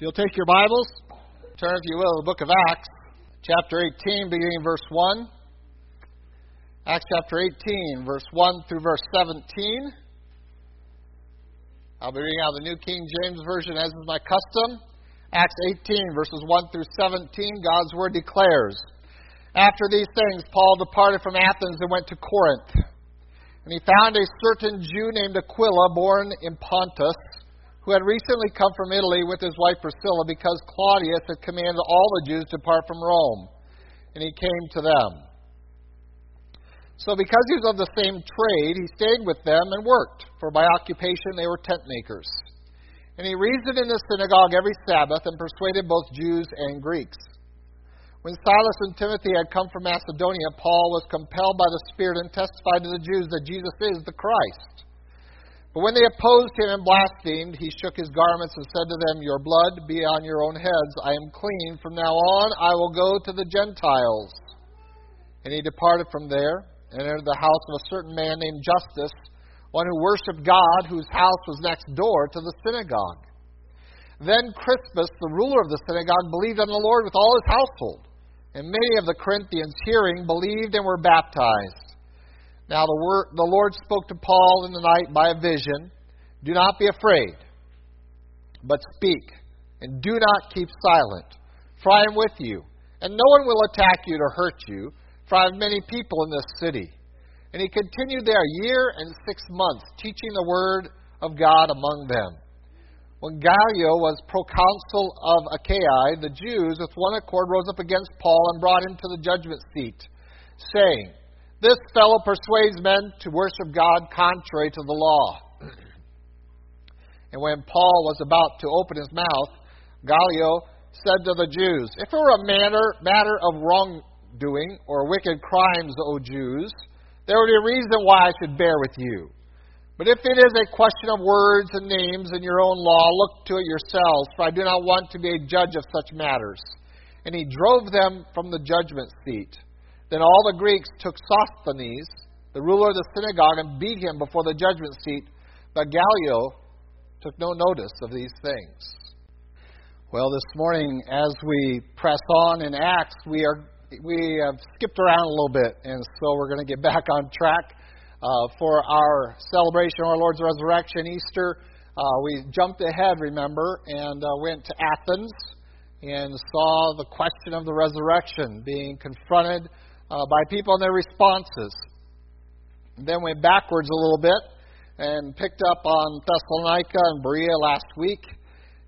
If you'll take your Bibles, turn, if you will, to the book of Acts, chapter 18, beginning verse 1. Acts chapter 18, verse 1 through verse 17. I'll be reading out the New King James Version as is my custom. Acts 18, verses 1 through 17, God's Word declares After these things, Paul departed from Athens and went to Corinth. And he found a certain Jew named Aquila, born in Pontus who had recently come from Italy with his wife Priscilla because Claudius had commanded all the Jews to depart from Rome. And he came to them. So, because he was of the same trade, he stayed with them and worked, for by occupation they were tent makers. And he reasoned in the synagogue every Sabbath and persuaded both Jews and Greeks. When Silas and Timothy had come from Macedonia, Paul was compelled by the Spirit and testified to the Jews that Jesus is the Christ. But when they opposed him and blasphemed, he shook his garments and said to them, Your blood be on your own heads. I am clean. From now on I will go to the Gentiles. And he departed from there and entered the house of a certain man named Justus, one who worshipped God, whose house was next door to the synagogue. Then Crispus, the ruler of the synagogue, believed on the Lord with all his household. And many of the Corinthians, hearing, believed and were baptized. Now the, word, the Lord spoke to Paul in the night by a vision. Do not be afraid, but speak, and do not keep silent, for I am with you, and no one will attack you to hurt you, for I have many people in this city. And he continued there a year and six months, teaching the word of God among them. When Gallio was proconsul of Achaia, the Jews with one accord rose up against Paul and brought him to the judgment seat, saying, this fellow persuades men to worship God contrary to the law. And when Paul was about to open his mouth, Gallio said to the Jews, If it were a matter, matter of wrongdoing or wicked crimes, O Jews, there would be a reason why I should bear with you. But if it is a question of words and names in your own law, look to it yourselves, for I do not want to be a judge of such matters. And he drove them from the judgment seat. Then all the Greeks took Sosthenes, the ruler of the synagogue, and beat him before the judgment seat. But Gallio took no notice of these things. Well, this morning, as we press on in Acts, we are we have skipped around a little bit, and so we're going to get back on track uh, for our celebration of our Lord's resurrection, Easter. Uh, we jumped ahead, remember, and uh, went to Athens and saw the question of the resurrection being confronted uh, by people and their responses. Then went backwards a little bit and picked up on Thessalonica and Berea last week.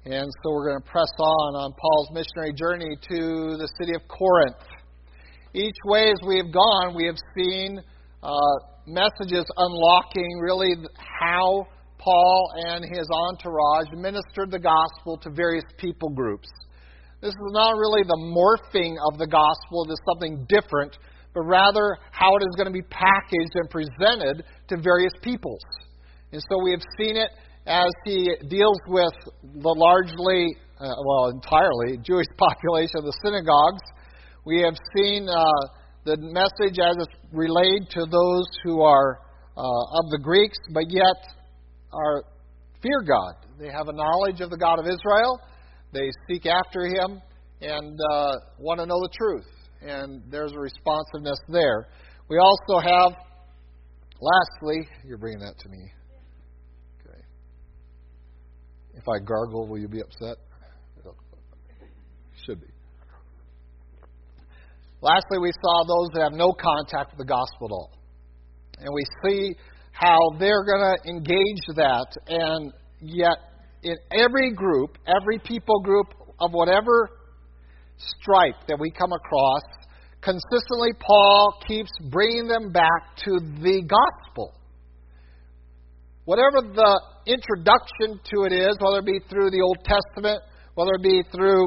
And so we're going to press on on Paul's missionary journey to the city of Corinth. Each way as we have gone, we have seen uh, messages unlocking really how Paul and his entourage ministered the gospel to various people groups. This is not really the morphing of the gospel into something different, but rather how it is going to be packaged and presented to various peoples. And so we have seen it as he deals with the largely, uh, well, entirely Jewish population of the synagogues. We have seen uh, the message as it's relayed to those who are uh, of the Greeks, but yet are fear God. They have a knowledge of the God of Israel. They seek after Him and uh, want to know the truth and there's a responsiveness there. We also have, lastly, you're bringing that to me. Okay. If I gargle, will you be upset? Should be. Lastly, we saw those that have no contact with the gospel at all. And we see how they're going to engage that, and yet in every group, every people group of whatever stripe that we come across, consistently Paul keeps bringing them back to the gospel. Whatever the introduction to it is, whether it be through the Old Testament, whether it be through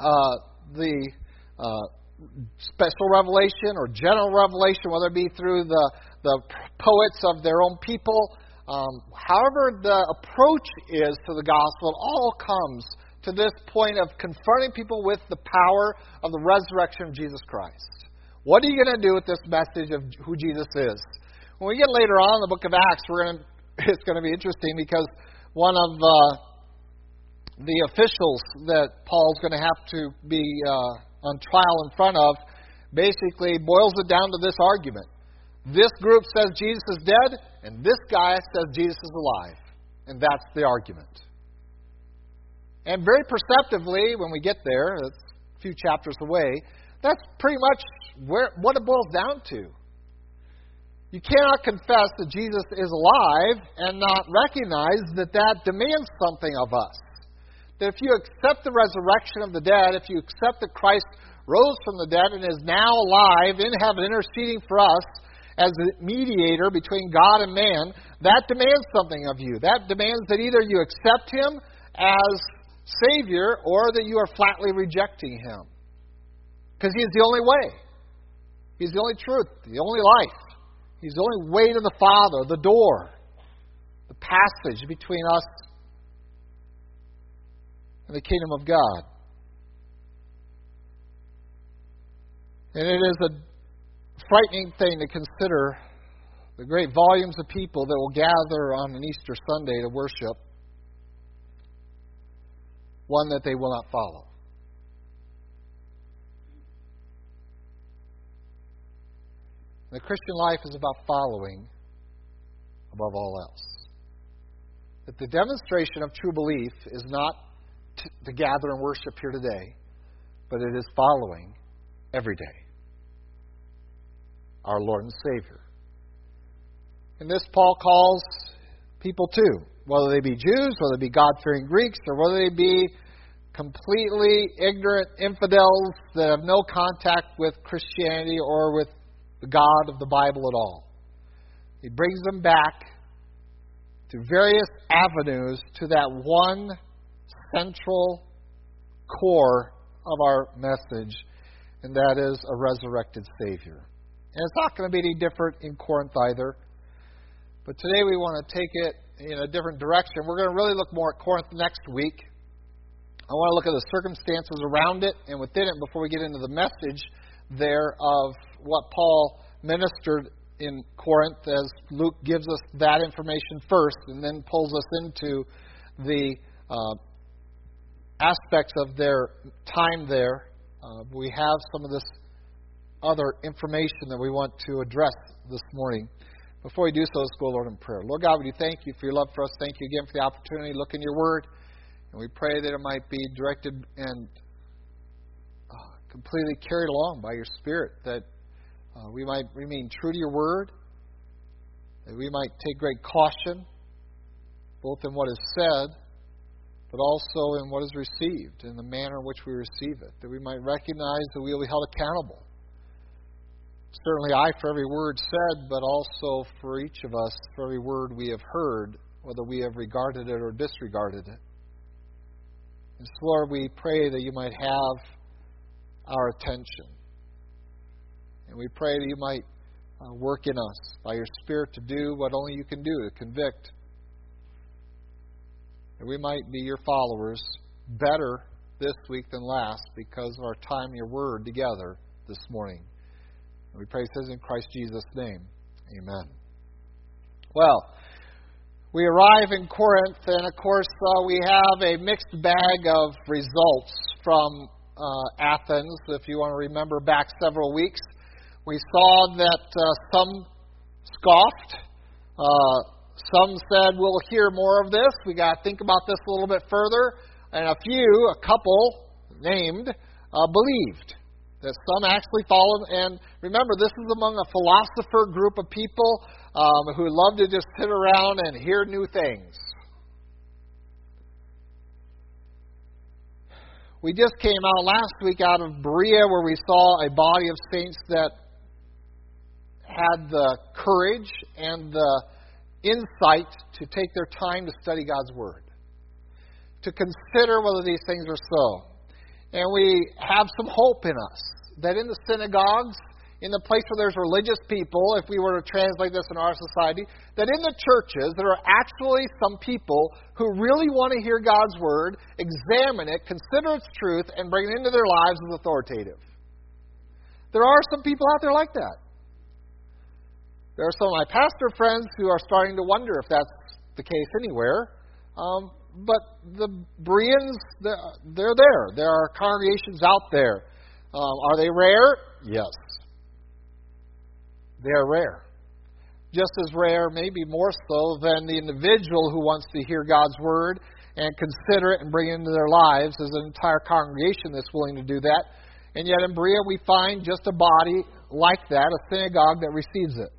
uh, the uh, special revelation or general revelation, whether it be through the, the poets of their own people, um, however the approach is to the gospel, it all comes to this point of confronting people with the power of the resurrection of Jesus Christ. What are you going to do with this message of who Jesus is? When we get later on in the book of Acts, we're going to, it's going to be interesting because one of uh, the officials that Paul's going to have to be uh, on trial in front of basically boils it down to this argument. This group says Jesus is dead, and this guy says Jesus is alive. And that's the argument. And very perceptively, when we get there, a few chapters away, that's pretty much where, what it boils down to. You cannot confess that Jesus is alive and not recognize that that demands something of us. That if you accept the resurrection of the dead, if you accept that Christ rose from the dead and is now alive in heaven, interceding for us as a mediator between God and man, that demands something of you. That demands that either you accept Him as Savior or that you are flatly rejecting Him. Because He is the only way, He's the only truth, the only life. He's the only way to the Father, the door, the passage between us and the kingdom of God. And it is a frightening thing to consider the great volumes of people that will gather on an Easter Sunday to worship, one that they will not follow. The Christian life is about following above all else. That the demonstration of true belief is not to, to gather and worship here today, but it is following every day our Lord and Savior. And this Paul calls people too, whether they be Jews, whether they be God fearing Greeks, or whether they be completely ignorant infidels that have no contact with Christianity or with the God of the Bible at all. He brings them back to various avenues to that one central core of our message, and that is a resurrected Savior. And it's not going to be any different in Corinth either. But today we want to take it in a different direction. We're going to really look more at Corinth next week. I want to look at the circumstances around it and within it before we get into the message there of what Paul ministered in Corinth, as Luke gives us that information first and then pulls us into the uh, aspects of their time there. Uh, we have some of this other information that we want to address this morning. Before we do so, let's go, Lord, in prayer. Lord God, we thank you for your love for us. Thank you again for the opportunity to look in your word. And we pray that it might be directed and uh, completely carried along by your Spirit, that uh, we might remain true to your word, that we might take great caution, both in what is said, but also in what is received, in the manner in which we receive it, that we might recognize that we will be held accountable certainly I for every word said, but also for each of us for every word we have heard, whether we have regarded it or disregarded it. And so, Lord, we pray that you might have our attention. And we pray that you might uh, work in us by your Spirit to do what only you can do, to convict. And we might be your followers better this week than last because of our time your word together this morning. We pray this in Christ Jesus' name. Amen. Well, we arrive in Corinth, and of course, uh, we have a mixed bag of results from uh, Athens. If you want to remember back several weeks, we saw that uh, some scoffed. Uh, some said, We'll hear more of this. we got to think about this a little bit further. And a few, a couple named, uh, believed that some actually followed. And remember, this is among a philosopher group of people um, who love to just sit around and hear new things. We just came out last week out of Berea where we saw a body of saints that had the courage and the insight to take their time to study God's Word, to consider whether these things are so. And we have some hope in us that in the synagogues, in the place where there's religious people, if we were to translate this in our society, that in the churches there are actually some people who really want to hear God's word, examine it, consider its truth, and bring it into their lives as authoritative. There are some people out there like that. There are some of my pastor friends who are starting to wonder if that's the case anywhere. Um, but the Bereans, they're, they're there. There are congregations out there. Um, are they rare? Yes. They are rare. Just as rare, maybe more so, than the individual who wants to hear God's word and consider it and bring it into their lives as an entire congregation that's willing to do that. And yet in Berea, we find just a body like that, a synagogue that receives it.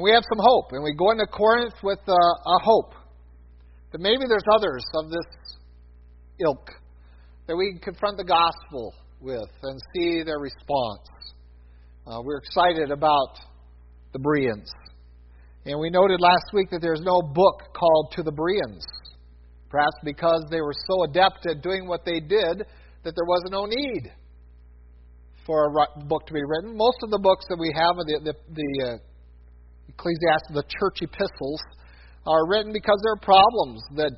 And we have some hope. And we go into Corinth with uh, a hope that maybe there's others of this ilk that we can confront the gospel with and see their response. Uh, we're excited about the Bereans. And we noted last week that there's no book called To the Bereans. Perhaps because they were so adept at doing what they did that there was no need for a book to be written. Most of the books that we have, the, the, the uh, Ecclesiastes, the church epistles, are written because there are problems that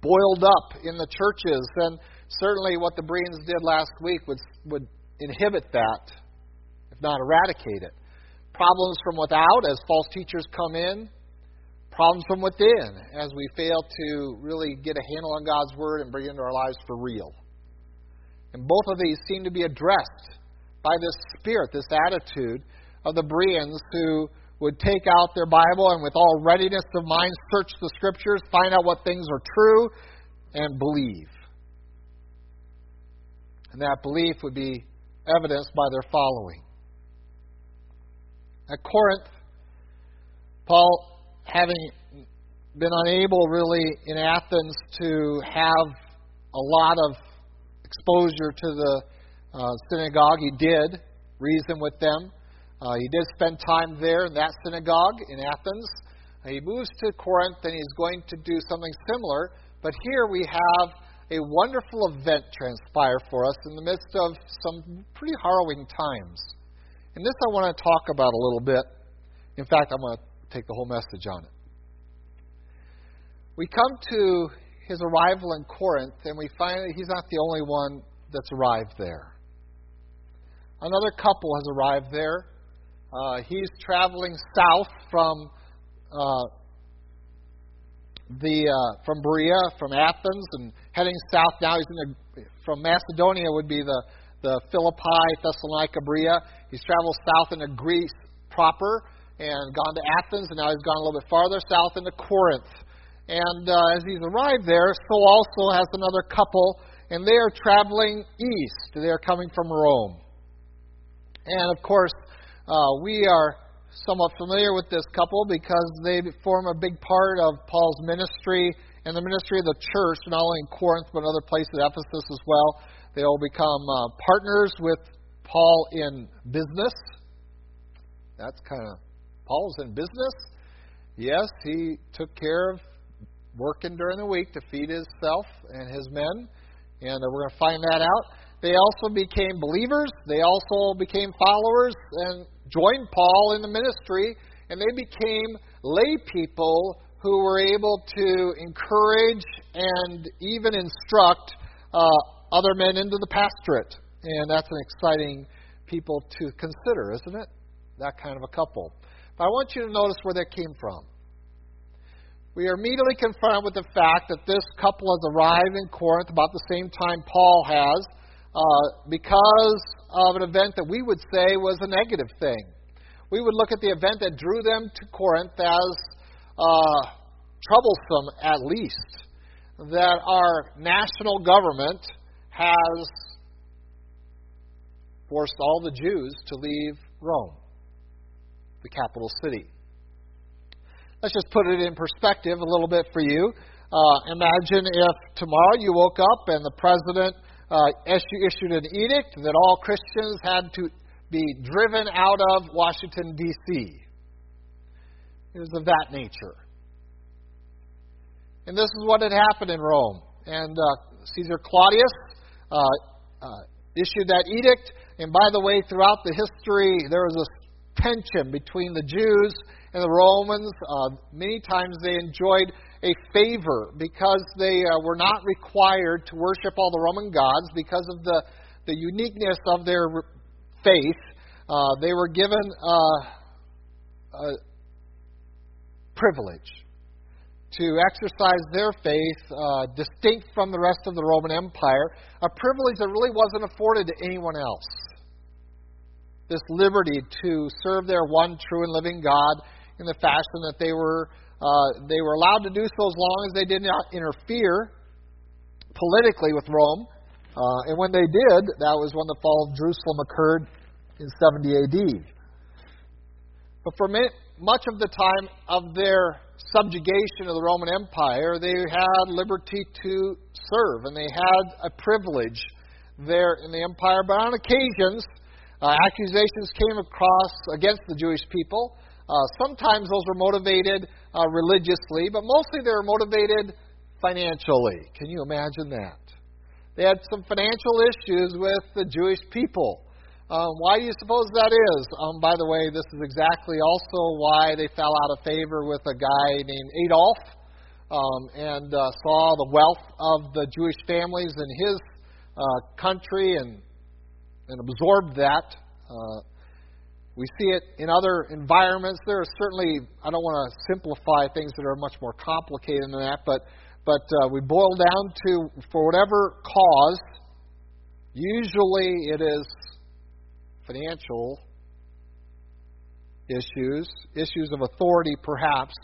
boiled up in the churches. And certainly what the Bereans did last week would, would inhibit that, if not eradicate it. Problems from without as false teachers come in, problems from within as we fail to really get a handle on God's Word and bring it into our lives for real. And both of these seem to be addressed by this spirit, this attitude of the Bereans who would take out their Bible and with all readiness of mind search the Scriptures, find out what things are true, and believe. And that belief would be evidenced by their following. At Corinth, Paul, having been unable really in Athens to have a lot of exposure to the uh, synagogue, he did reason with them. Uh, he did spend time there in that synagogue in Athens. He moves to Corinth and he's going to do something similar. But here we have a wonderful event transpire for us in the midst of some pretty harrowing times. And this I want to talk about a little bit. In fact, I'm going to take the whole message on it. We come to his arrival in Corinth, and we find that he's not the only one that's arrived there. Another couple has arrived there. Uh, he's traveling south from uh, the uh, from Berea, from Athens, and heading south. Now he's in the, from Macedonia would be the the Philippi, Thessalonica, Berea. He's traveled south into Greece proper and gone to Athens, and now he's gone a little bit farther south into Corinth. And uh, as he's arrived there, so also has another couple, and they are traveling east. They are coming from Rome. And of course, uh, we are somewhat familiar with this couple because they form a big part of Paul's ministry and the ministry of the church, not only in Corinth but other places, Ephesus as well. They all become uh, partners with Paul in business. That's kind of Paul's in business. Yes, he took care of working during the week to feed himself and his men, and uh, we're going to find that out. They also became believers. They also became followers and joined Paul in the ministry, and they became lay people who were able to encourage and even instruct uh, other men into the pastorate. And that's an exciting people to consider, isn't it? That kind of a couple. But I want you to notice where that came from. We are immediately confronted with the fact that this couple has arrived in Corinth about the same time Paul has uh, because of an event that we would say was a negative thing. We would look at the event that drew them to Corinth as uh, troublesome, at least, that our national government has forced all the Jews to leave Rome, the capital city. Let's just put it in perspective a little bit for you. Uh, imagine if tomorrow you woke up and the president uh, issued an edict that all Christians had to be driven out of Washington, D.C. It was of that nature. And this is what had happened in Rome. And uh, Caesar Claudius uh, uh, issued that edict. And by the way, throughout the history, there was a tension between the Jews and the Romans. Uh, many times they enjoyed a favor because they uh, were not required to worship all the Roman gods because of the, the uniqueness of their faith. Uh, they were given uh, a, privilege to exercise their faith uh, distinct from the rest of the Roman Empire, a privilege that really wasn't afforded to anyone else. This liberty to serve their one true and living God in the fashion that they were uh, they were allowed to do so as long as they did not interfere politically with Rome. Uh, and when they did, that was when the fall of Jerusalem occurred in 70 AD. But for much of the time of their subjugation of the Roman Empire, they had liberty to serve, and they had a privilege there in the empire. But on occasions, uh, accusations came across against the Jewish people. Uh, sometimes those were motivated uh, religiously, but mostly they were motivated financially. Can you imagine that? They had some financial issues with the Jewish people. Um, why do you suppose that is? Um, by the way, this is exactly also why they fell out of favor with a guy named Adolf um, and uh, saw the wealth of the Jewish families in his uh, country and, and absorbed that. Uh, we see it in other environments. There are certainly, I don't want to simplify things that are much more complicated than that, but, but uh, we boil down to, for whatever cause, usually it is financial issues, issues of authority perhaps.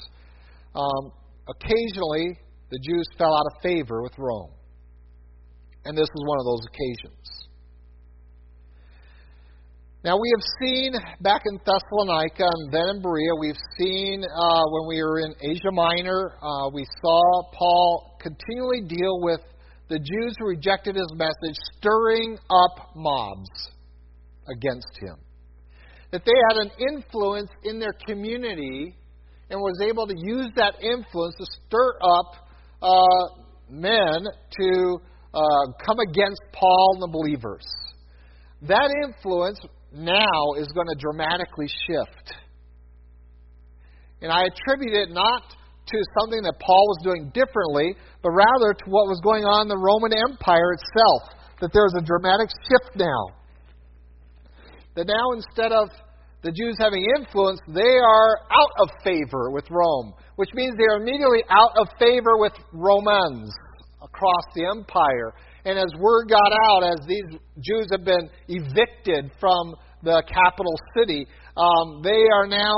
Um, occasionally, the Jews fell out of favor with Rome. And this was one of those occasions. Now, we have seen back in Thessalonica and then in Berea, we've seen uh, when we were in Asia Minor, uh, we saw Paul continually deal with the Jews who rejected his message, stirring up mobs against him. That they had an influence in their community and was able to use that influence to stir up uh, men to uh, come against Paul and the believers. That influence now is going to dramatically shift. And I attribute it not to something that Paul was doing differently, but rather to what was going on in the Roman Empire itself. That there's a dramatic shift now. That now instead of the Jews having influence, they are out of favor with Rome, which means they are immediately out of favor with Romans across the empire. And as word got out, as these Jews have been evicted from the capital city, um, they are now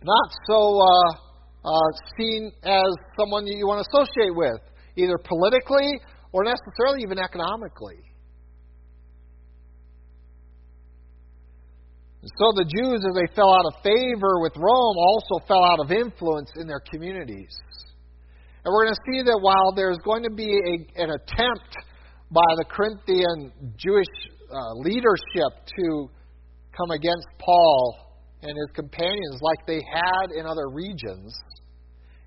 not so uh, uh, seen as someone that you want to associate with, either politically or necessarily even economically. so the Jews, as they fell out of favor with Rome, also fell out of influence in their communities. And we're going to see that while there's going to be a, an attempt by the Corinthian Jewish uh, leadership to come against Paul and his companions like they had in other regions,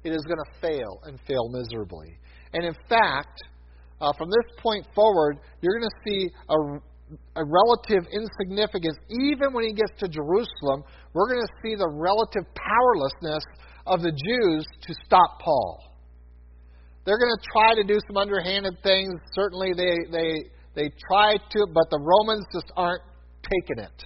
it is going to fail and fail miserably. And in fact, uh, from this point forward, you're going to see a, a relative insignificance. Even when he gets to Jerusalem, we're going to see the relative powerlessness of the Jews to stop Paul. They're going to try to do some underhanded things. Certainly, they, they, they try to, but the Romans just aren't taking it.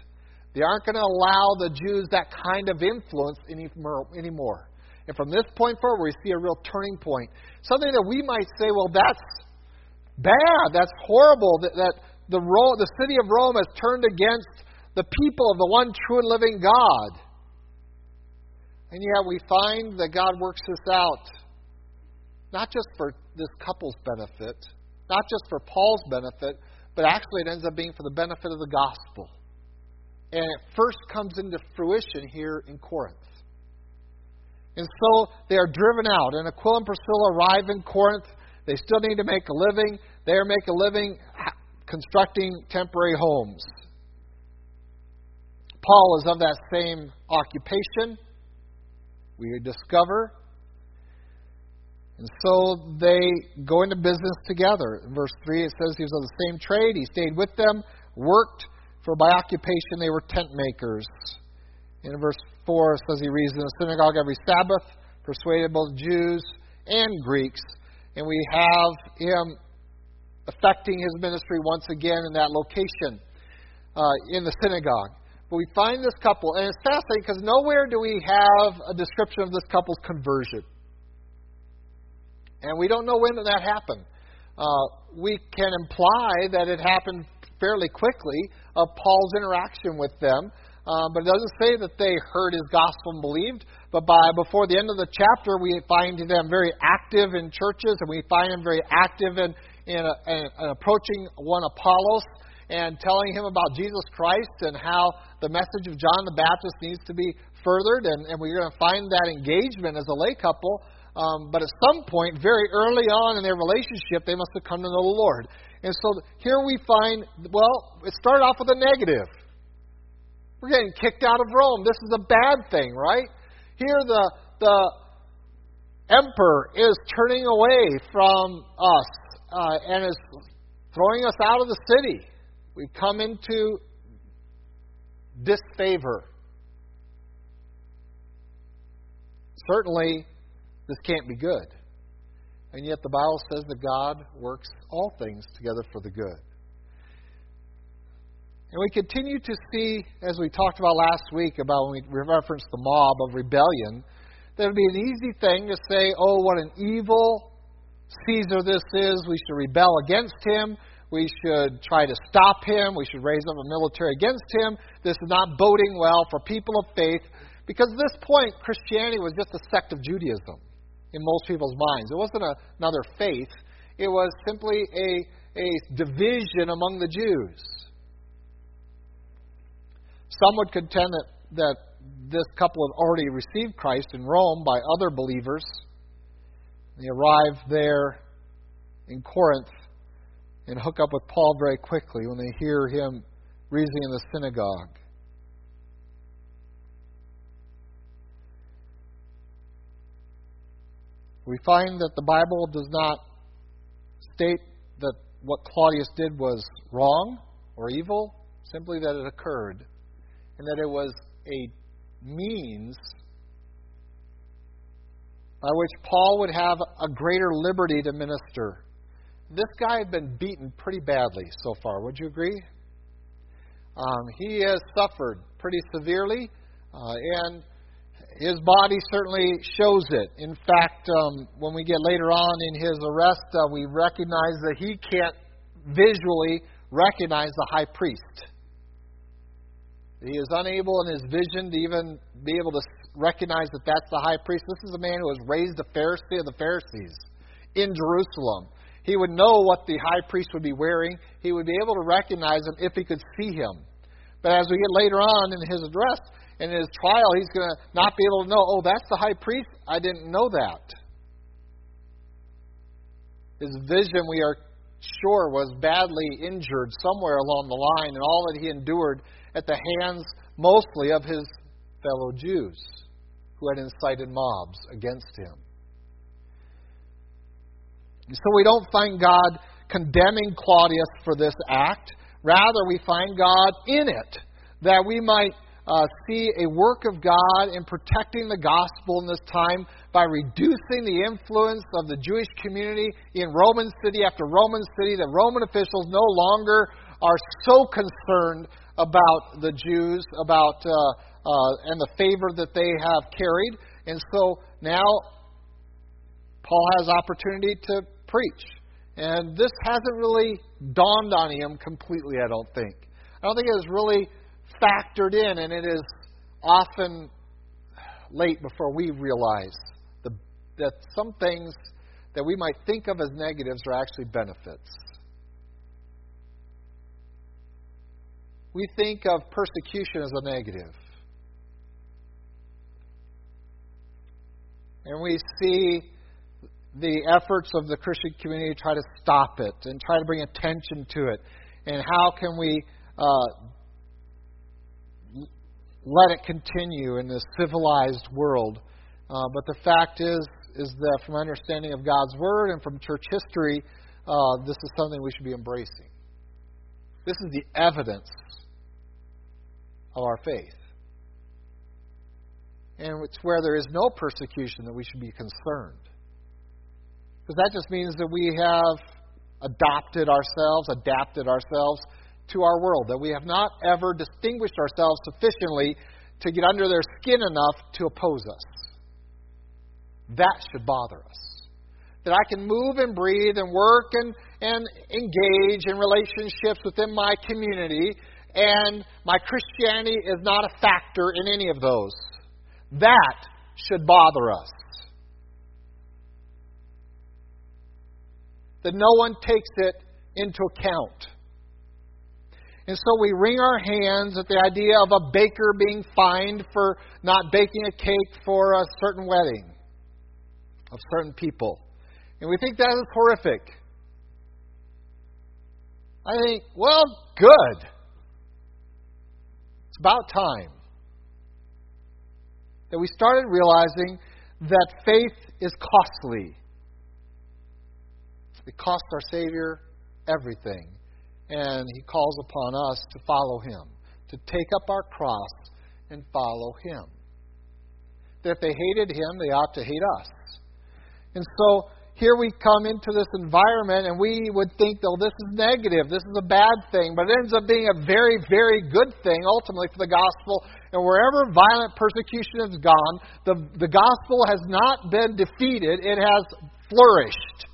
They aren't going to allow the Jews that kind of influence anymore. And from this point forward, we see a real turning point. Something that we might say, well, that's bad, that's horrible, that, that the, the city of Rome has turned against the people of the one true and living God. And yet we find that God works this out not just for this couple's benefit, not just for Paul's benefit, but actually it ends up being for the benefit of the gospel. And it first comes into fruition here in Corinth. And so they are driven out. And Aquila and Priscilla arrive in Corinth. They still need to make a living. They are make a living constructing temporary homes. Paul is of that same occupation, we discover. And so they go into business together. In verse 3, it says he was of the same trade. He stayed with them, worked, for by occupation they were tent makers. In verse 4, it says he reads in the synagogue every Sabbath, persuaded both Jews and Greeks. And we have him affecting his ministry once again in that location uh, in the synagogue. But we find this couple, and it's fascinating because nowhere do we have a description of this couple's conversion. And we don't know when that happened. Uh, we can imply that it happened fairly quickly of Paul's interaction with them. Uh, but it doesn't say that they heard his gospel and believed. But by before the end of the chapter, we find them very active in churches, and we find them very active in in, a, in, in approaching one Apollos and telling him about Jesus Christ and how the message of John the Baptist needs to be furthered. And, and we're going to find that engagement as a lay couple. Um, but at some point, very early on in their relationship, they must have come to know the Lord. And so here we find, well, it started off with a negative. We're getting kicked out of Rome. This is a bad thing, right? Here the the emperor is turning away from us uh, and is throwing us out of the city. We come into disfavor. Certainly, this can't be good. And yet, the Bible says that God works all things together for the good. And we continue to see, as we talked about last week, about when we referenced the mob of rebellion, that it would be an easy thing to say, oh, what an evil Caesar this is. We should rebel against him. We should try to stop him. We should raise up a military against him. This is not boding well for people of faith. Because at this point, Christianity was just a sect of Judaism in most people's minds. It wasn't a, another faith, it was simply a, a division among the Jews. Some would contend that, that this couple had already received Christ in Rome by other believers. They arrive there in Corinth and hook up with Paul very quickly when they hear him reasoning in the synagogue. We find that the Bible does not state that what Claudius did was wrong or evil, simply that it occurred and that it was a means by which Paul would have a greater liberty to minister. This guy had been beaten pretty badly so far. Would you agree? Um, he has suffered pretty severely, uh, and his body certainly shows it. In fact, um, when we get later on in his arrest, uh, we recognize that he can't visually recognize the high priest. He is unable in his vision to even be able to recognize that that's the high priest. This is a man who was raised a Pharisee of the Pharisees in Jerusalem. He would know what the high priest would be wearing. He would be able to recognize him if he could see him. But as we get later on in his address and in his trial, he's going to not be able to know, oh, that's the high priest? I didn't know that. His vision, we are sure, was badly injured somewhere along the line, and all that he endured at the hands mostly of his fellow Jews who had incited mobs against him. So we don't find God condemning Claudius for this act. Rather, we find God in it, that we might uh, see a work of God in protecting the gospel in this time by reducing the influence of the Jewish community in Roman city after Roman city. The Roman officials no longer are so concerned about the Jews, about uh, uh, and the favor that they have carried, and so now Paul has opportunity to preach, and this hasn't really dawned on him completely. I don't think. I don't think it has really factored in, and it is often late before we realize the, that some things that we might think of as negatives are actually benefits. we think of persecution as a negative. And we see the efforts of the Christian community to try to stop it and try to bring attention to it. And how can we uh, let it continue in this civilized world? Uh, but the fact is, is that from understanding of God's Word and from church history, uh, this is something we should be embracing. This is the evidence of our faith. And it's where there is no persecution that we should be concerned. Because that just means that we have adopted ourselves, adapted ourselves to our world, that we have not ever distinguished ourselves sufficiently to get under their skin enough to oppose us. That should bother us. That I can move and breathe and work and, and engage in relationships within my community, and my Christianity is not a factor in any of those. That should bother us. That no one takes it into account. And so we wring our hands at the idea of a baker being fined for not baking a cake for a certain wedding of certain people. And we think that is horrific. I think, well, good. It's about time that we started realizing that faith is costly. It costs our Savior everything. And He calls upon us to follow Him, to take up our cross and follow Him. That if they hated Him, they ought to hate us. And so here we come into this environment and we would think, oh, this is negative, this is a bad thing, but it ends up being a very, very good thing ultimately for the gospel. And wherever violent persecution has gone, the, the gospel has not been defeated, it has flourished.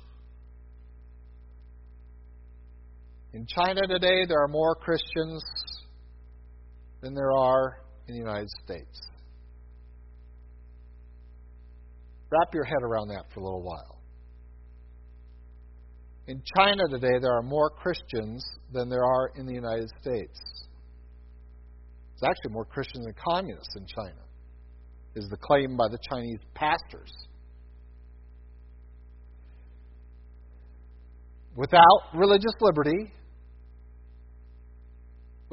In China today, there are more Christians than there are in the United States. Wrap your head around that for a little while. In China today, there are more Christians than there are in the United States. There's actually more Christians than communists in China, is the claim by the Chinese pastors. Without religious liberty,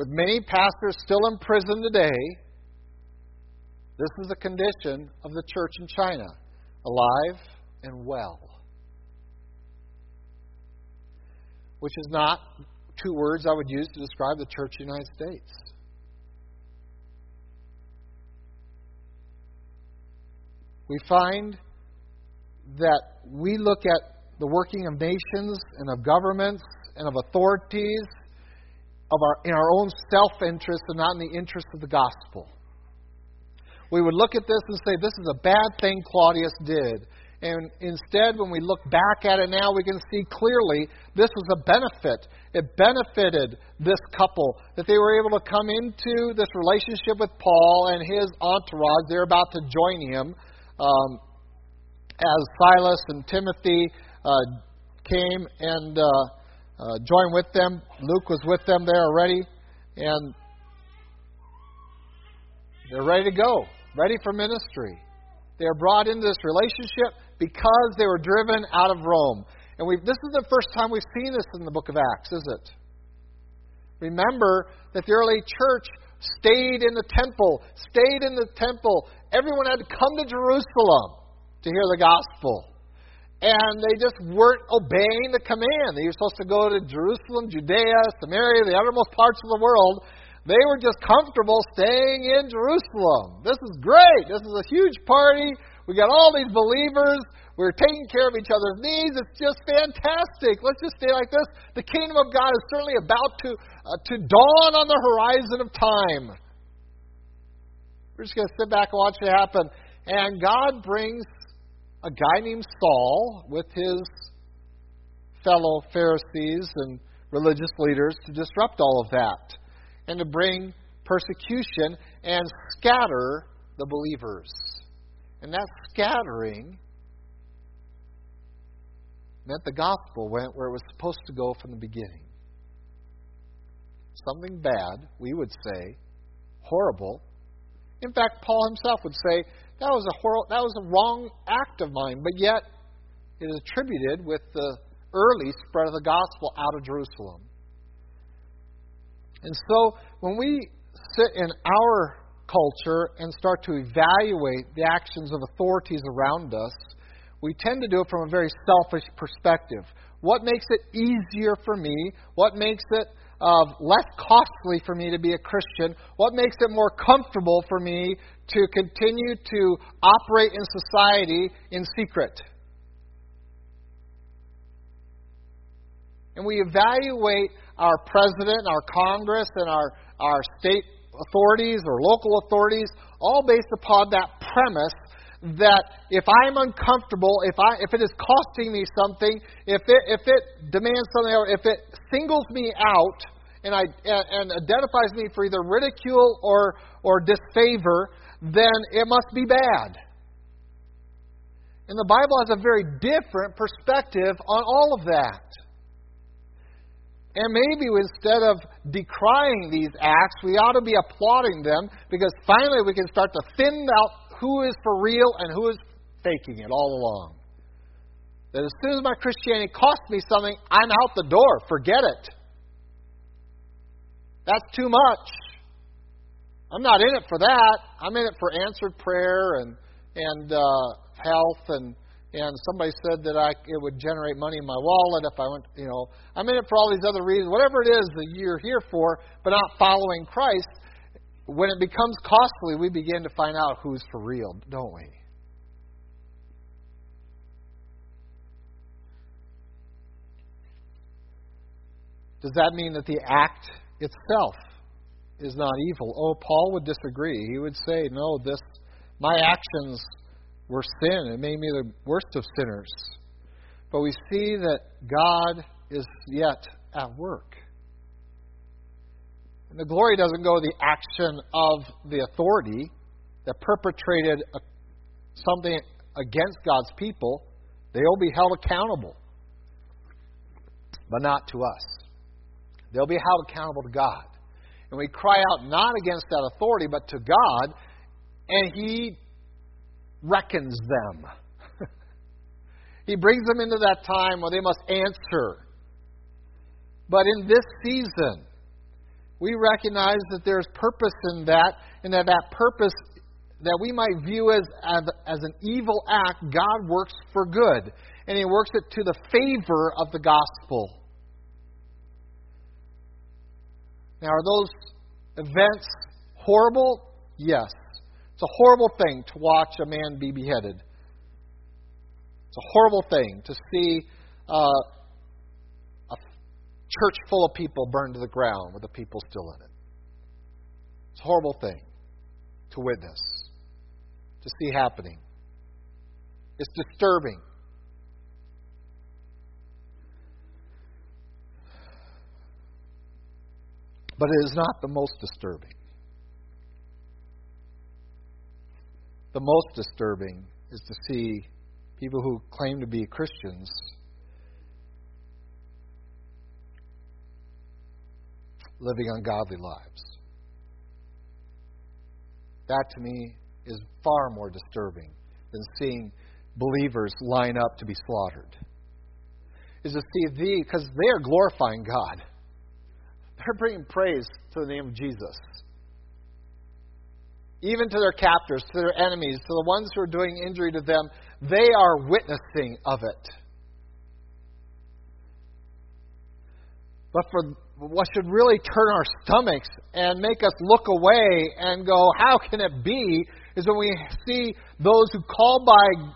with many pastors still in prison today, this is the condition of the church in China alive and well. Which is not two words I would use to describe the church in the United States. We find that we look at the working of nations and of governments and of authorities of our, in our own self interest and not in the interest of the gospel. We would look at this and say, This is a bad thing Claudius did. And instead, when we look back at it now, we can see clearly this was a benefit. It benefited this couple that they were able to come into this relationship with Paul and his entourage. They're about to join him um, as Silas and Timothy uh, came and uh, uh, joined with them. Luke was with them there already, and they're ready to go, ready for ministry. They are brought into this relationship because they were driven out of Rome. And we this is the first time we've seen this in the book of Acts, is it? Remember that the early church stayed in the temple, stayed in the temple. Everyone had to come to Jerusalem to hear the gospel and they just weren't obeying the command. They were supposed to go to Jerusalem, Judea, Samaria, the uttermost parts of the world. They were just comfortable staying in Jerusalem. This is great. This is a huge party. We got all these believers. We're taking care of each other's needs. It's just fantastic. Let's just stay like this. The kingdom of God is certainly about to uh, to dawn on the horizon of time. We're just going to sit back and watch it happen. And God brings a guy named Saul with his fellow Pharisees and religious leaders to disrupt all of that and to bring persecution and scatter the believers. And that scattering meant the gospel went where it was supposed to go from the beginning. Something bad, we would say, horrible. In fact, Paul himself would say, that was a hor- that was a wrong act of mine, but yet it is attributed with the early spread of the gospel out of Jerusalem. And so when we sit in our culture and start to evaluate the actions of authorities around us, we tend to do it from a very selfish perspective. What makes it easier for me? What makes it uh, less costly for me to be a Christian? What makes it more comfortable for me to continue to operate in society in secret? And we evaluate our president, our Congress, and our, our state authorities or local authorities, all based upon that premise that if I'm uncomfortable, if I if it is costing me something, if it if it demands something, or if it singles me out and I and, and identifies me for either ridicule or or disfavor, then it must be bad. And the Bible has a very different perspective on all of that. And maybe instead of decrying these acts, we ought to be applauding them because finally we can start to thin out who is for real and who is faking it all along. That as soon as my Christianity costs me something, I'm out the door. Forget it. That's too much. I'm not in it for that. I'm in it for answered prayer and and uh, health and and somebody said that I it would generate money in my wallet if I went. You know, I'm in it for all these other reasons. Whatever it is that you're here for, but not following Christ, when it becomes costly, we begin to find out who's for real, don't we? Does that mean that the act itself is not evil? Oh, Paul would disagree. He would say, no, this my actions were sin. It made me the worst of sinners. But we see that God is yet at work. And the glory doesn't go to the action of the authority that perpetrated a, something against God's people. They'll be held accountable, but not to us. They'll be held accountable to God. And we cry out not against that authority, but to God, and He reckons them. he brings them into that time where they must answer. But in this season, we recognize that there's purpose in that, and that that purpose that we might view as, as, as an evil act, God works for good. And He works it to the favor of the gospel. Now, are those events horrible? Yes. It's a horrible thing to watch a man be beheaded. It's a horrible thing to see uh, church full of people burned to the ground with the people still in it. It's a horrible thing to witness, to see happening. It's disturbing. But it is not the most disturbing. The most disturbing is to see people who claim to be Christians living ungodly lives. That to me is far more disturbing than seeing believers line up to be slaughtered. Is to see thee, because they are glorifying God. They're bringing praise to the name of Jesus. Even to their captors, to their enemies, to the ones who are doing injury to them, they are witnessing of it. But for what should really turn our stomachs and make us look away and go, how can it be? Is when we see those who call by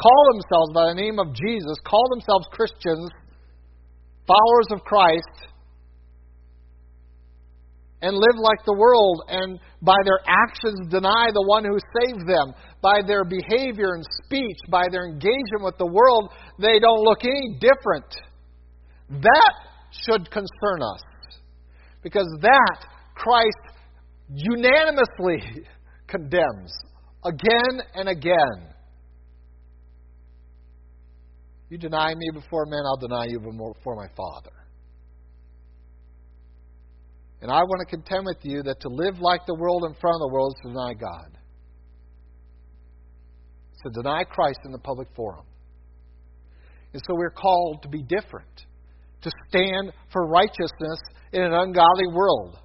call themselves by the name of Jesus, call themselves Christians, followers of Christ, and live like the world, and by their actions deny the one who saved them. By their behavior and speech, by their engagement with the world, they don't look any different. That should concern us. Because that Christ unanimously condemns again and again. You deny me before men, I'll deny you before my Father. And I want to contend with you that to live like the world in front of the world is to deny God. It's to deny Christ in the public forum. And so we're called to be different to stand for righteousness in an ungodly world,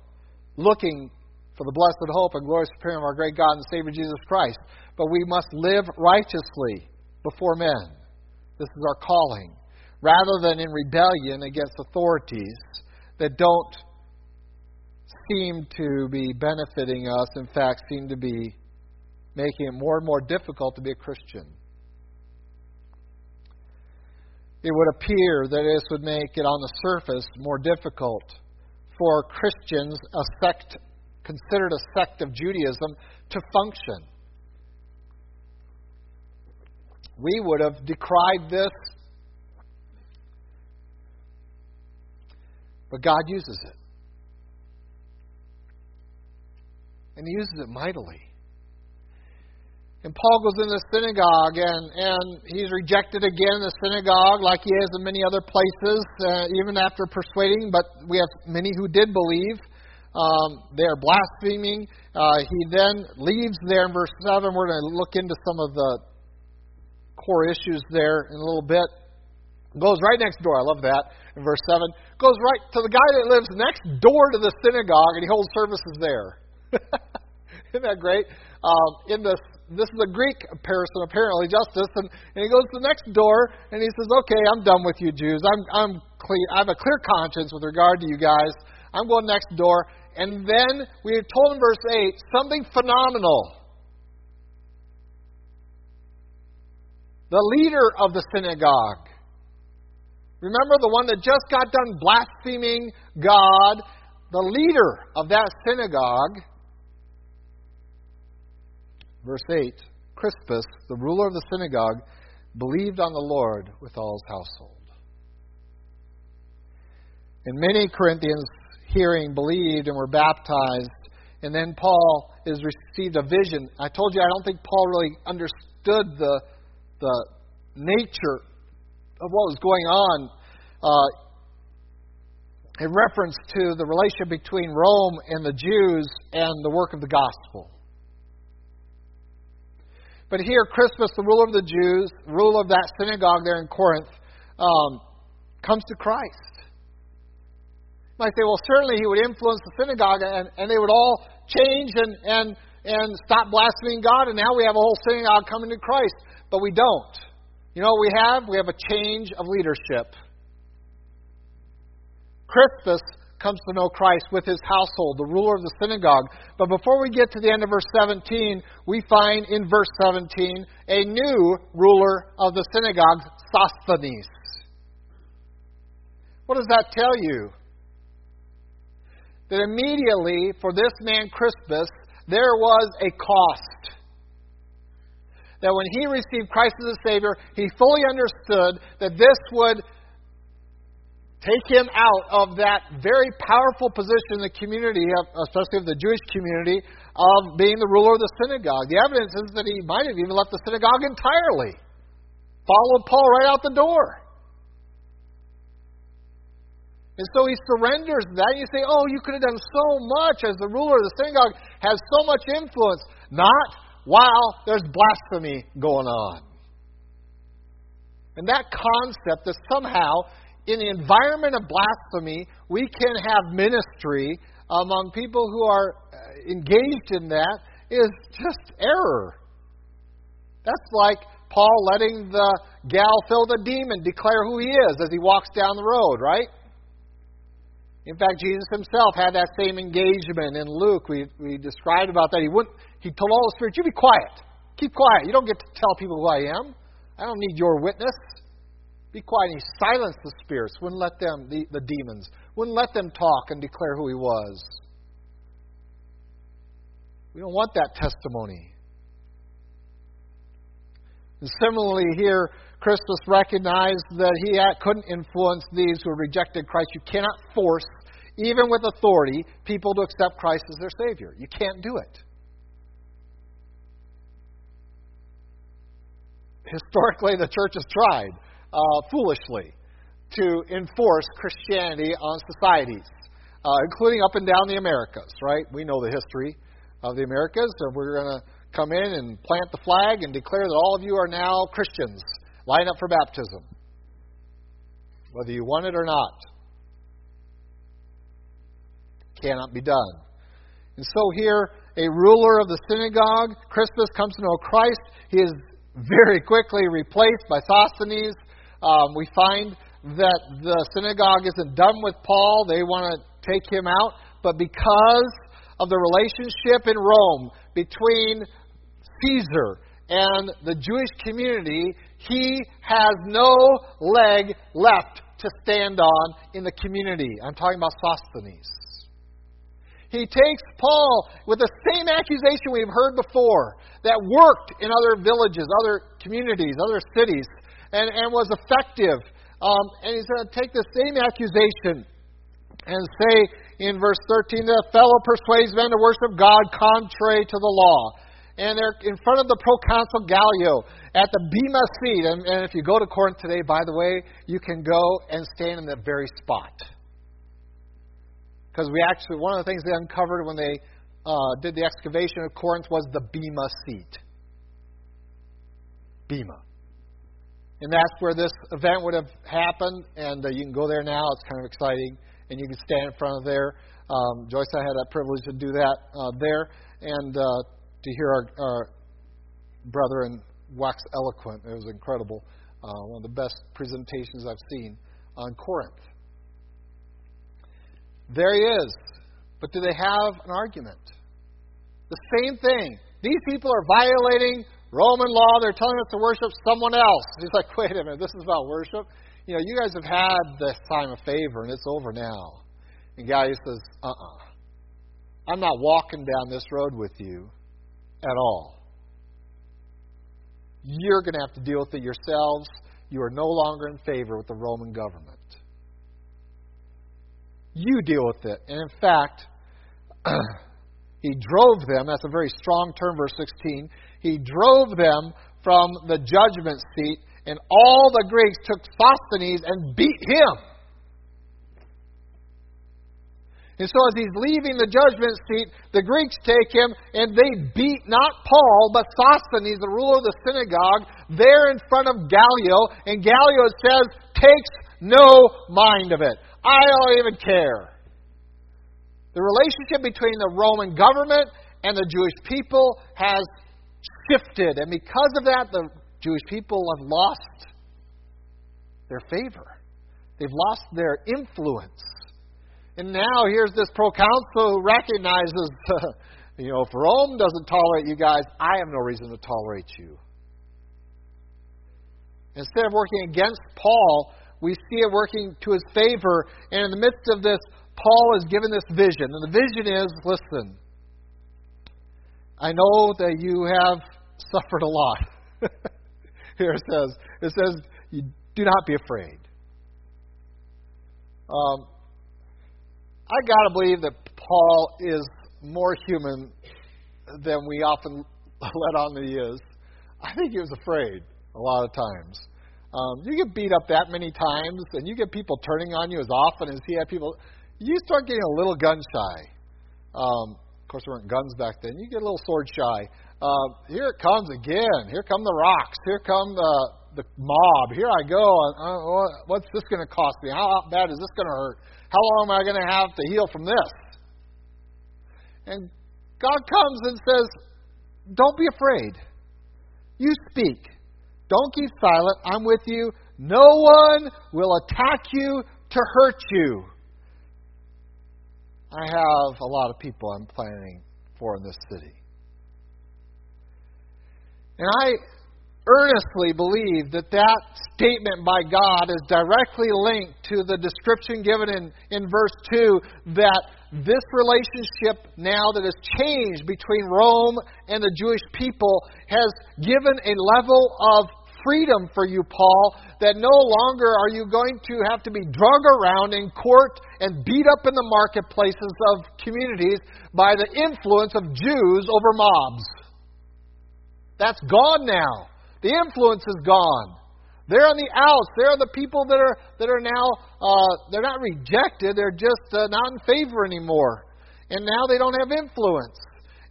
looking for the blessed hope and glorious appearing of our great God and Savior Jesus Christ. But we must live righteously before men. This is our calling. Rather than in rebellion against authorities that don't seem to be benefiting us, in fact, seem to be making it more and more difficult to be a Christian. It would appear that this would make it on the surface more difficult for Christians, a sect considered a sect of Judaism, to function. We would have decried this, but God uses it. And He uses it mightily. And Paul goes in the synagogue, and, and he's rejected again in the synagogue, like he is in many other places, uh, even after persuading. But we have many who did believe. Um, they are blaspheming. Uh, he then leaves there in verse 7. We're going to look into some of the core issues there in a little bit. Goes right next door. I love that. In verse 7. Goes right to the guy that lives next door to the synagogue, and he holds services there. Isn't that great? Um, in the this is a Greek person, apparently, Justus, and, and he goes to the next door and he says, Okay, I'm done with you Jews. I'm, I'm clear, I have a clear conscience with regard to you guys. I'm going next door. And then we are told in verse 8 something phenomenal. The leader of the synagogue. Remember the one that just got done blaspheming God? The leader of that synagogue Verse 8 Crispus, the ruler of the synagogue, believed on the Lord with all his household. And many Corinthians, hearing, believed and were baptized. And then Paul is received a vision. I told you I don't think Paul really understood the, the nature of what was going on uh, in reference to the relationship between Rome and the Jews and the work of the gospel. But here, Crispus, the ruler of the Jews, ruler of that synagogue there in Corinth, um, comes to Christ. You might say, well, certainly he would influence the synagogue and, and they would all change and, and, and stop blaspheming God, and now we have a whole synagogue coming to Christ. But we don't. You know what we have? We have a change of leadership. Crispus comes to know Christ with his household, the ruler of the synagogue. But before we get to the end of verse 17, we find in verse 17 a new ruler of the synagogue, Sosthenes. What does that tell you? That immediately, for this man Crispus, there was a cost. That when he received Christ as a Savior, he fully understood that this would take him out of that very powerful position in the community, especially of the Jewish community, of being the ruler of the synagogue. The evidence is that he might have even left the synagogue entirely, followed Paul right out the door. And so he surrenders that. And you say, oh, you could have done so much as the ruler of the synagogue has so much influence. Not while there's blasphemy going on. And that concept that somehow in the environment of blasphemy, we can have ministry among people who are uh, engaged in that is just error. That's like Paul letting the gal fill the demon declare who he is as he walks down the road, right? In fact, Jesus himself had that same engagement in Luke. We, we described about that. He wouldn't. He told all the spirits, "You be quiet. Keep quiet. You don't get to tell people who I am. I don't need your witness." Be quiet. And he silenced the spirits, wouldn't let them, the, the demons, wouldn't let them talk and declare who he was. We don't want that testimony. And similarly, here, Crispus recognized that he couldn't influence these who rejected Christ. You cannot force, even with authority, people to accept Christ as their Savior. You can't do it. Historically, the church has tried uh, foolishly to enforce Christianity on societies, uh, including up and down the Americas, right? We know the history of the Americas, so we're going to come in and plant the flag and declare that all of you are now Christians. Line up for baptism, whether you want it or not. Cannot be done. And so here, a ruler of the synagogue, Crispus, comes to know Christ. He is very quickly replaced by Sosthenes, um, we find that the synagogue isn't done with Paul. They want to take him out. But because of the relationship in Rome between Caesar and the Jewish community, he has no leg left to stand on in the community. I'm talking about Sosthenes. He takes Paul with the same accusation we've heard before that worked in other villages, other communities, other cities, and, and was effective. Um, and he's going to take the same accusation and say in verse 13 that a fellow persuades men to worship God contrary to the law. And they're in front of the proconsul Gallio at the Bema seat. And, and if you go to Corinth today, by the way, you can go and stand in that very spot. Because we actually, one of the things they uncovered when they uh, did the excavation of Corinth was the Bema seat. Bema. And that's where this event would have happened. And uh, you can go there now. It's kind of exciting and you can stand in front of there. Um, Joyce, I had that privilege to do that uh, there, and uh, to hear our, our brother and wax eloquent. It was incredible. Uh, one of the best presentations I've seen on Corinth. There he is. But do they have an argument? The same thing. These people are violating Roman law. They're telling us to worship someone else. He's like, wait a minute, this is about worship? you know, you guys have had this time of favor and it's over now. And God says, uh uh-uh. uh. i am not walking down this road with you at all. You're going to have to deal with it yourselves. You are no longer in favor with the Roman government. You deal with it. And in fact, he drove them, that's a very strong term, verse 16. He drove them from the judgment seat and all the Greeks took Sosthenes and beat him. And so, as he's leaving the judgment seat, the Greeks take him and they beat not Paul, but Sosthenes, the ruler of the synagogue, there in front of Gallio. And Gallio says, takes no mind of it. I don't even care. The relationship between the Roman government and the Jewish people has shifted. And because of that, the Jewish people have lost their favor. They've lost their influence. And now here's this proconsul who recognizes, you know, if Rome doesn't tolerate you guys, I have no reason to tolerate you. Instead of working against Paul, we see it working to his favor. And in the midst of this, Paul is given this vision. And the vision is listen, I know that you have suffered a lot. here it says, it says, you do not be afraid. Um, I got to believe that Paul is more human than we often let on that he is. I think he was afraid a lot of times. Um, you get beat up that many times, and you get people turning on you as often as he had people. You start getting a little gun shy. Um, of course, there weren't guns back then. You get a little sword shy uh, here it comes again. Here come the rocks. Here come the the mob. Here I go. Uh, what's this going to cost me? How bad is this going to hurt? How long am I going to have to heal from this? And God comes and says, Don't be afraid. You speak. Don't keep silent. I'm with you. No one will attack you to hurt you. I have a lot of people I'm planning for in this city. And I earnestly believe that that statement by God is directly linked to the description given in, in verse 2 that this relationship now that has changed between Rome and the Jewish people has given a level of freedom for you, Paul, that no longer are you going to have to be drug around in court and beat up in the marketplaces of communities by the influence of Jews over mobs. That's gone now. The influence is gone. They're on the outs. They're the people that are that are now uh, they're not rejected. They're just uh, not in favor anymore. And now they don't have influence.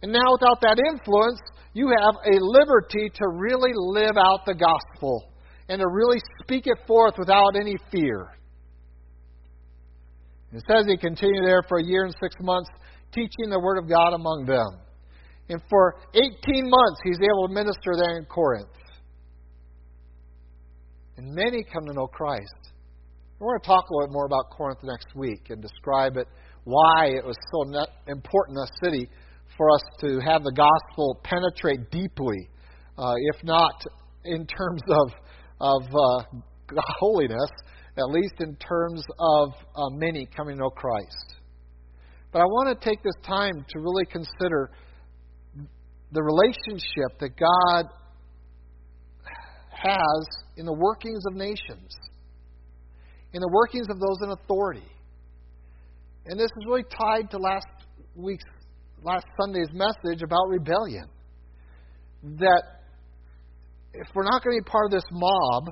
And now without that influence, you have a liberty to really live out the gospel and to really speak it forth without any fear. It says he continued there for a year and six months, teaching the word of God among them. And for 18 months, he's able to minister there in Corinth. And many come to know Christ. We're going to talk a little bit more about Corinth next week and describe it, why it was so important a city for us to have the gospel penetrate deeply, uh, if not in terms of of uh, holiness, at least in terms of uh, many coming to know Christ. But I want to take this time to really consider the relationship that God has in the workings of nations, in the workings of those in authority. And this is really tied to last week's, last Sunday's message about rebellion. That if we're not going to be part of this mob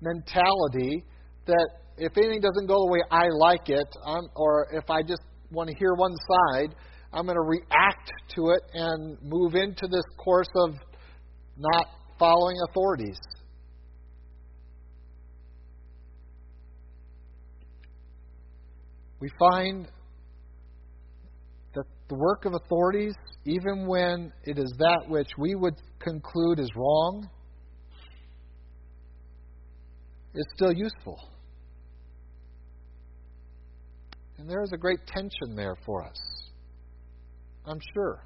mentality, that if anything doesn't go the way I like it, I'm, or if I just want to hear one side, I'm going to react to it and move into this course of not following authorities. We find the work of authorities, even when it is that which we would conclude is wrong, is still useful. And there is a great tension there for us. I'm sure.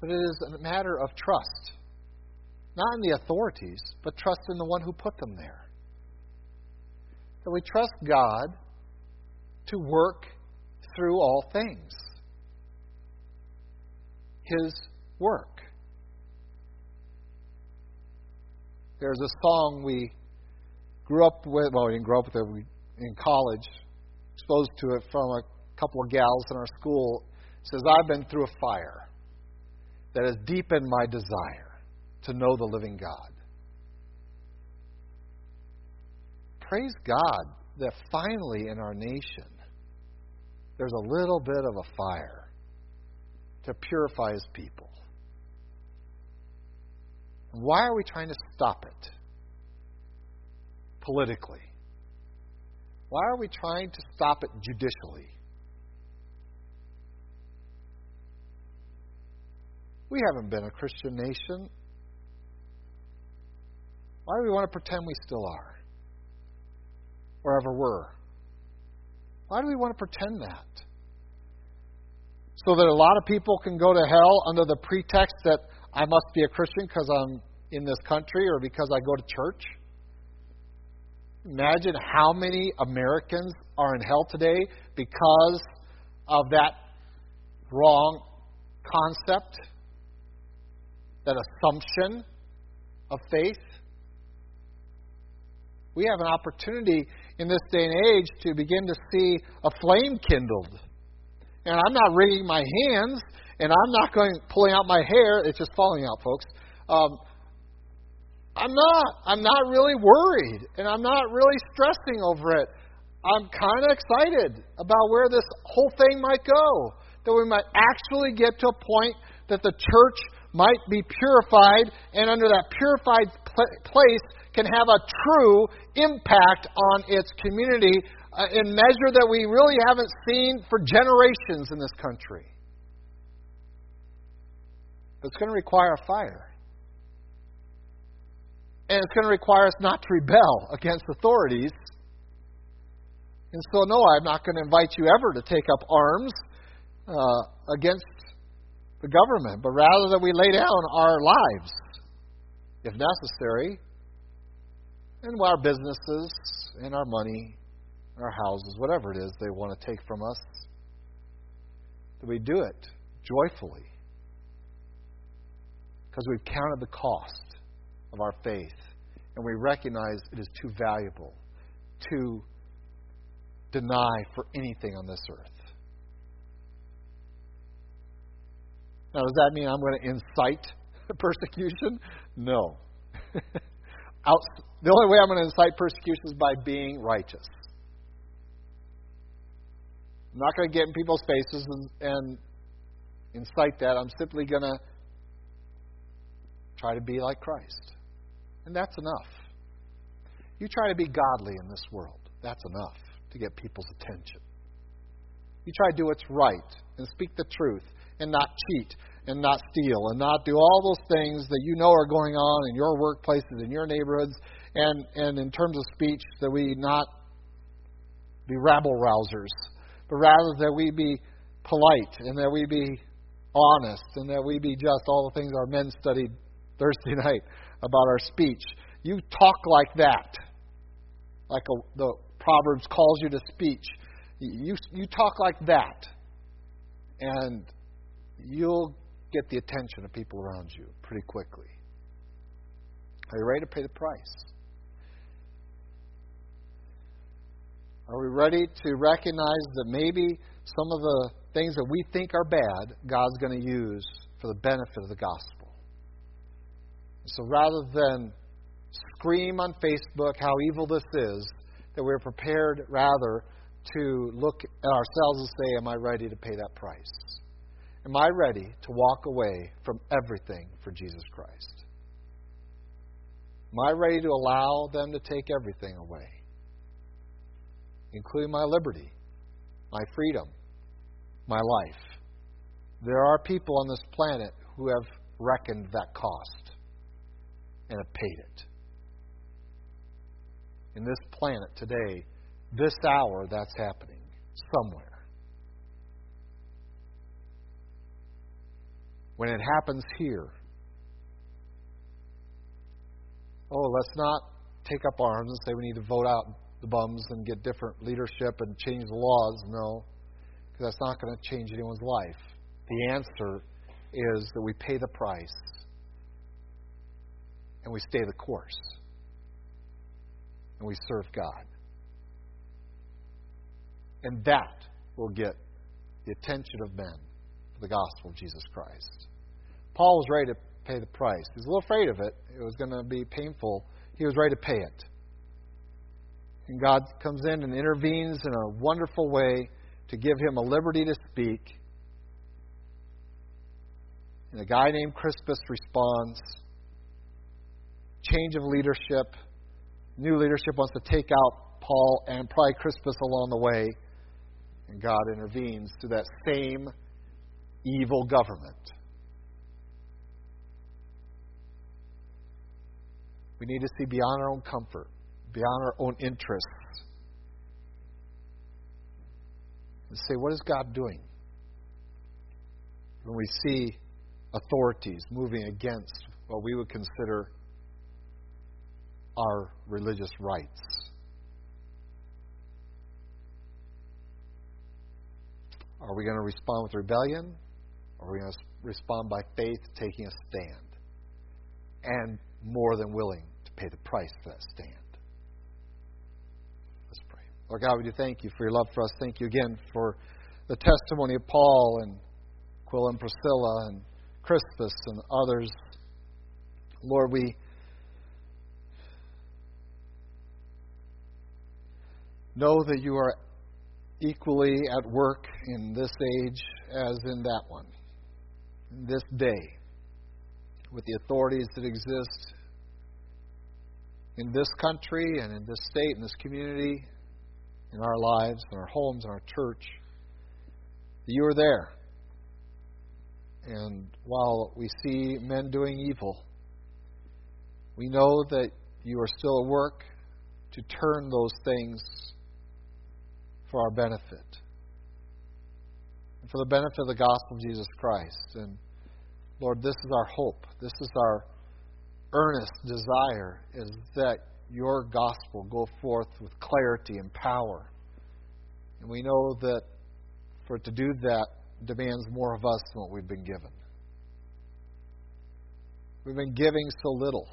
But it is a matter of trust. Not in the authorities, but trust in the one who put them there. That we trust God to work through all things. His work. There's a song we grew up with, well, we didn't grow up with it, we, in college, exposed to it from a couple of gals in our school. It says, I've been through a fire that has deepened my desire to know the living God. Praise God that finally in our nation there's a little bit of a fire to purify his people. Why are we trying to stop it politically? Why are we trying to stop it judicially? We haven't been a Christian nation. Why do we want to pretend we still are? Or ever were? Why do we want to pretend that? So that a lot of people can go to hell under the pretext that I must be a Christian because I'm in this country or because I go to church? Imagine how many Americans are in hell today because of that wrong concept, that assumption of faith. We have an opportunity in this day and age to begin to see a flame kindled. And I'm not wringing my hands, and I'm not going pulling out my hair. It's just falling out, folks. Um, I'm not. I'm not really worried, and I'm not really stressing over it. I'm kind of excited about where this whole thing might go. That we might actually get to a point that the church might be purified, and under that purified place can have a true impact on its community uh, in measure that we really haven't seen for generations in this country. But it's going to require a fire. And it's going to require us not to rebel against authorities. And so, no, I'm not going to invite you ever to take up arms uh, against the government, but rather that we lay down our lives, if necessary, and our businesses and our money, our houses, whatever it is they want to take from us, that we do it joyfully because we've counted the cost of our faith and we recognize it is too valuable to deny for anything on this earth. Now, does that mean I'm going to incite persecution? No. Out, the only way I'm going to incite persecution is by being righteous. I'm not going to get in people's faces and, and incite that. I'm simply going to try to be like Christ. And that's enough. You try to be godly in this world. That's enough to get people's attention. You try to do what's right and speak the truth and not cheat and not steal and not do all those things that you know are going on in your workplaces, in your neighborhoods, and, and in terms of speech, that we not be rabble rousers, but rather that we be polite and that we be honest and that we be just all the things our men studied Thursday night about our speech. You talk like that, like a, the Proverbs calls you to speech. You, you talk like that, and you'll get the attention of people around you pretty quickly. Are you ready to pay the price? Are we ready to recognize that maybe some of the things that we think are bad, God's going to use for the benefit of the gospel? So rather than scream on Facebook how evil this is, that we're prepared rather to look at ourselves and say, Am I ready to pay that price? Am I ready to walk away from everything for Jesus Christ? Am I ready to allow them to take everything away? Including my liberty, my freedom, my life. There are people on this planet who have reckoned that cost and have paid it. In this planet today, this hour, that's happening somewhere. When it happens here, oh, let's not take up arms and say we need to vote out the bums and get different leadership and change the laws. No, because that's not going to change anyone's life. The answer is that we pay the price and we stay the course and we serve God. And that will get the attention of men for the gospel of Jesus Christ. Paul was ready to pay the price. He was a little afraid of it. It was going to be painful. He was ready to pay it. And God comes in and intervenes in a wonderful way to give him a liberty to speak. And a guy named Crispus responds. Change of leadership. New leadership wants to take out Paul and probably Crispus along the way. And God intervenes to that same evil government. We need to see beyond our own comfort beyond our own interests. And say, what is God doing? When we see authorities moving against what we would consider our religious rights. Are we going to respond with rebellion? Or are we going to respond by faith, taking a stand? And more than willing to pay the price for that stand. Lord God, we do thank you for your love for us. Thank you again for the testimony of Paul and Aquila and Priscilla and Crispus and others. Lord, we know that you are equally at work in this age as in that one, in this day, with the authorities that exist in this country and in this state and this community in our lives, in our homes, in our church, that you are there. And while we see men doing evil, we know that you are still at work to turn those things for our benefit and for the benefit of the gospel of Jesus Christ. And Lord, this is our hope. This is our earnest desire is that your gospel go forth with clarity and power. And we know that for it to do that demands more of us than what we've been given. We've been giving so little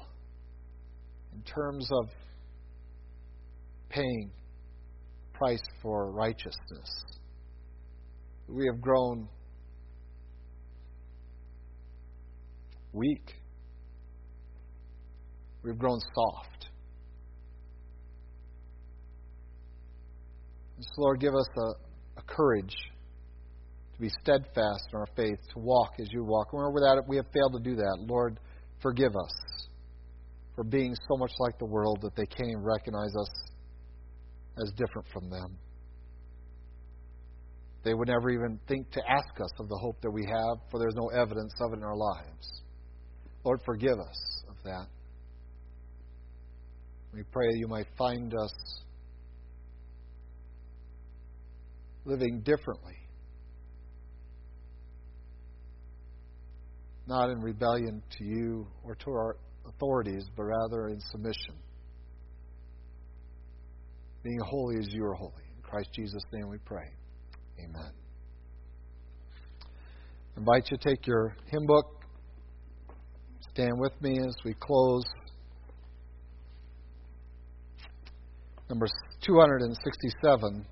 in terms of paying price for righteousness. We have grown weak. We've grown soft. So, Lord, give us a, a courage to be steadfast in our faith, to walk as you walk. Without it, we have failed to do that. Lord, forgive us for being so much like the world that they can't even recognize us as different from them. They would never even think to ask us of the hope that we have, for there's no evidence of it in our lives. Lord, forgive us of that. We pray that you might find us living differently. Not in rebellion to you or to our authorities, but rather in submission. Being holy as you are holy. In Christ Jesus' name we pray. Amen. I invite you to take your hymn book, stand with me as we close. Number 267.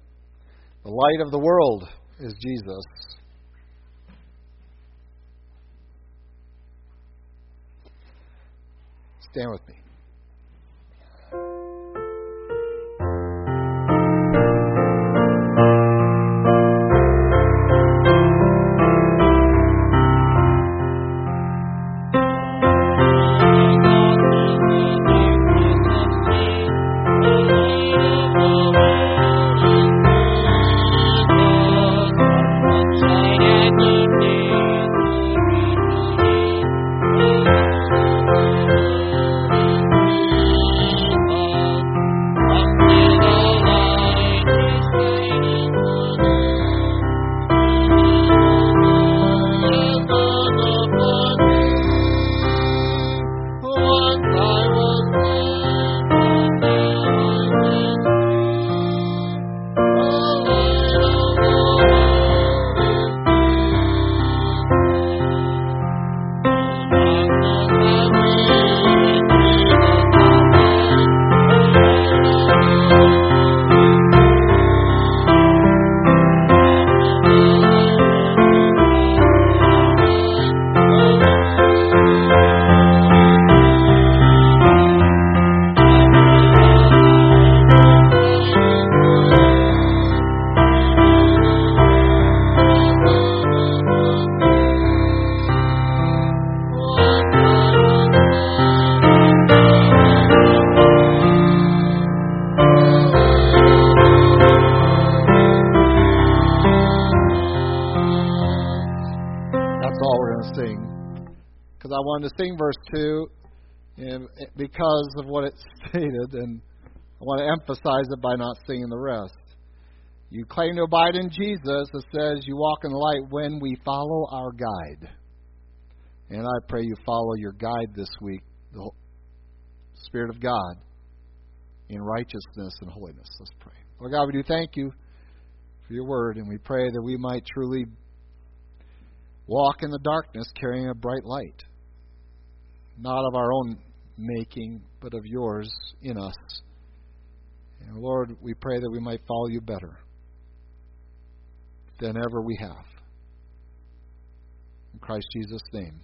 The light of the world is Jesus. Stand with me. Because of what it stated, and I want to emphasize it by not singing the rest. You claim to abide in Jesus. It says you walk in the light when we follow our guide. And I pray you follow your guide this week, the Spirit of God, in righteousness and holiness. Let's pray. Lord God, we do thank you for your word, and we pray that we might truly walk in the darkness carrying a bright light not of our own making, but of yours in us. And Lord, we pray that we might follow you better than ever we have. In Christ Jesus' name.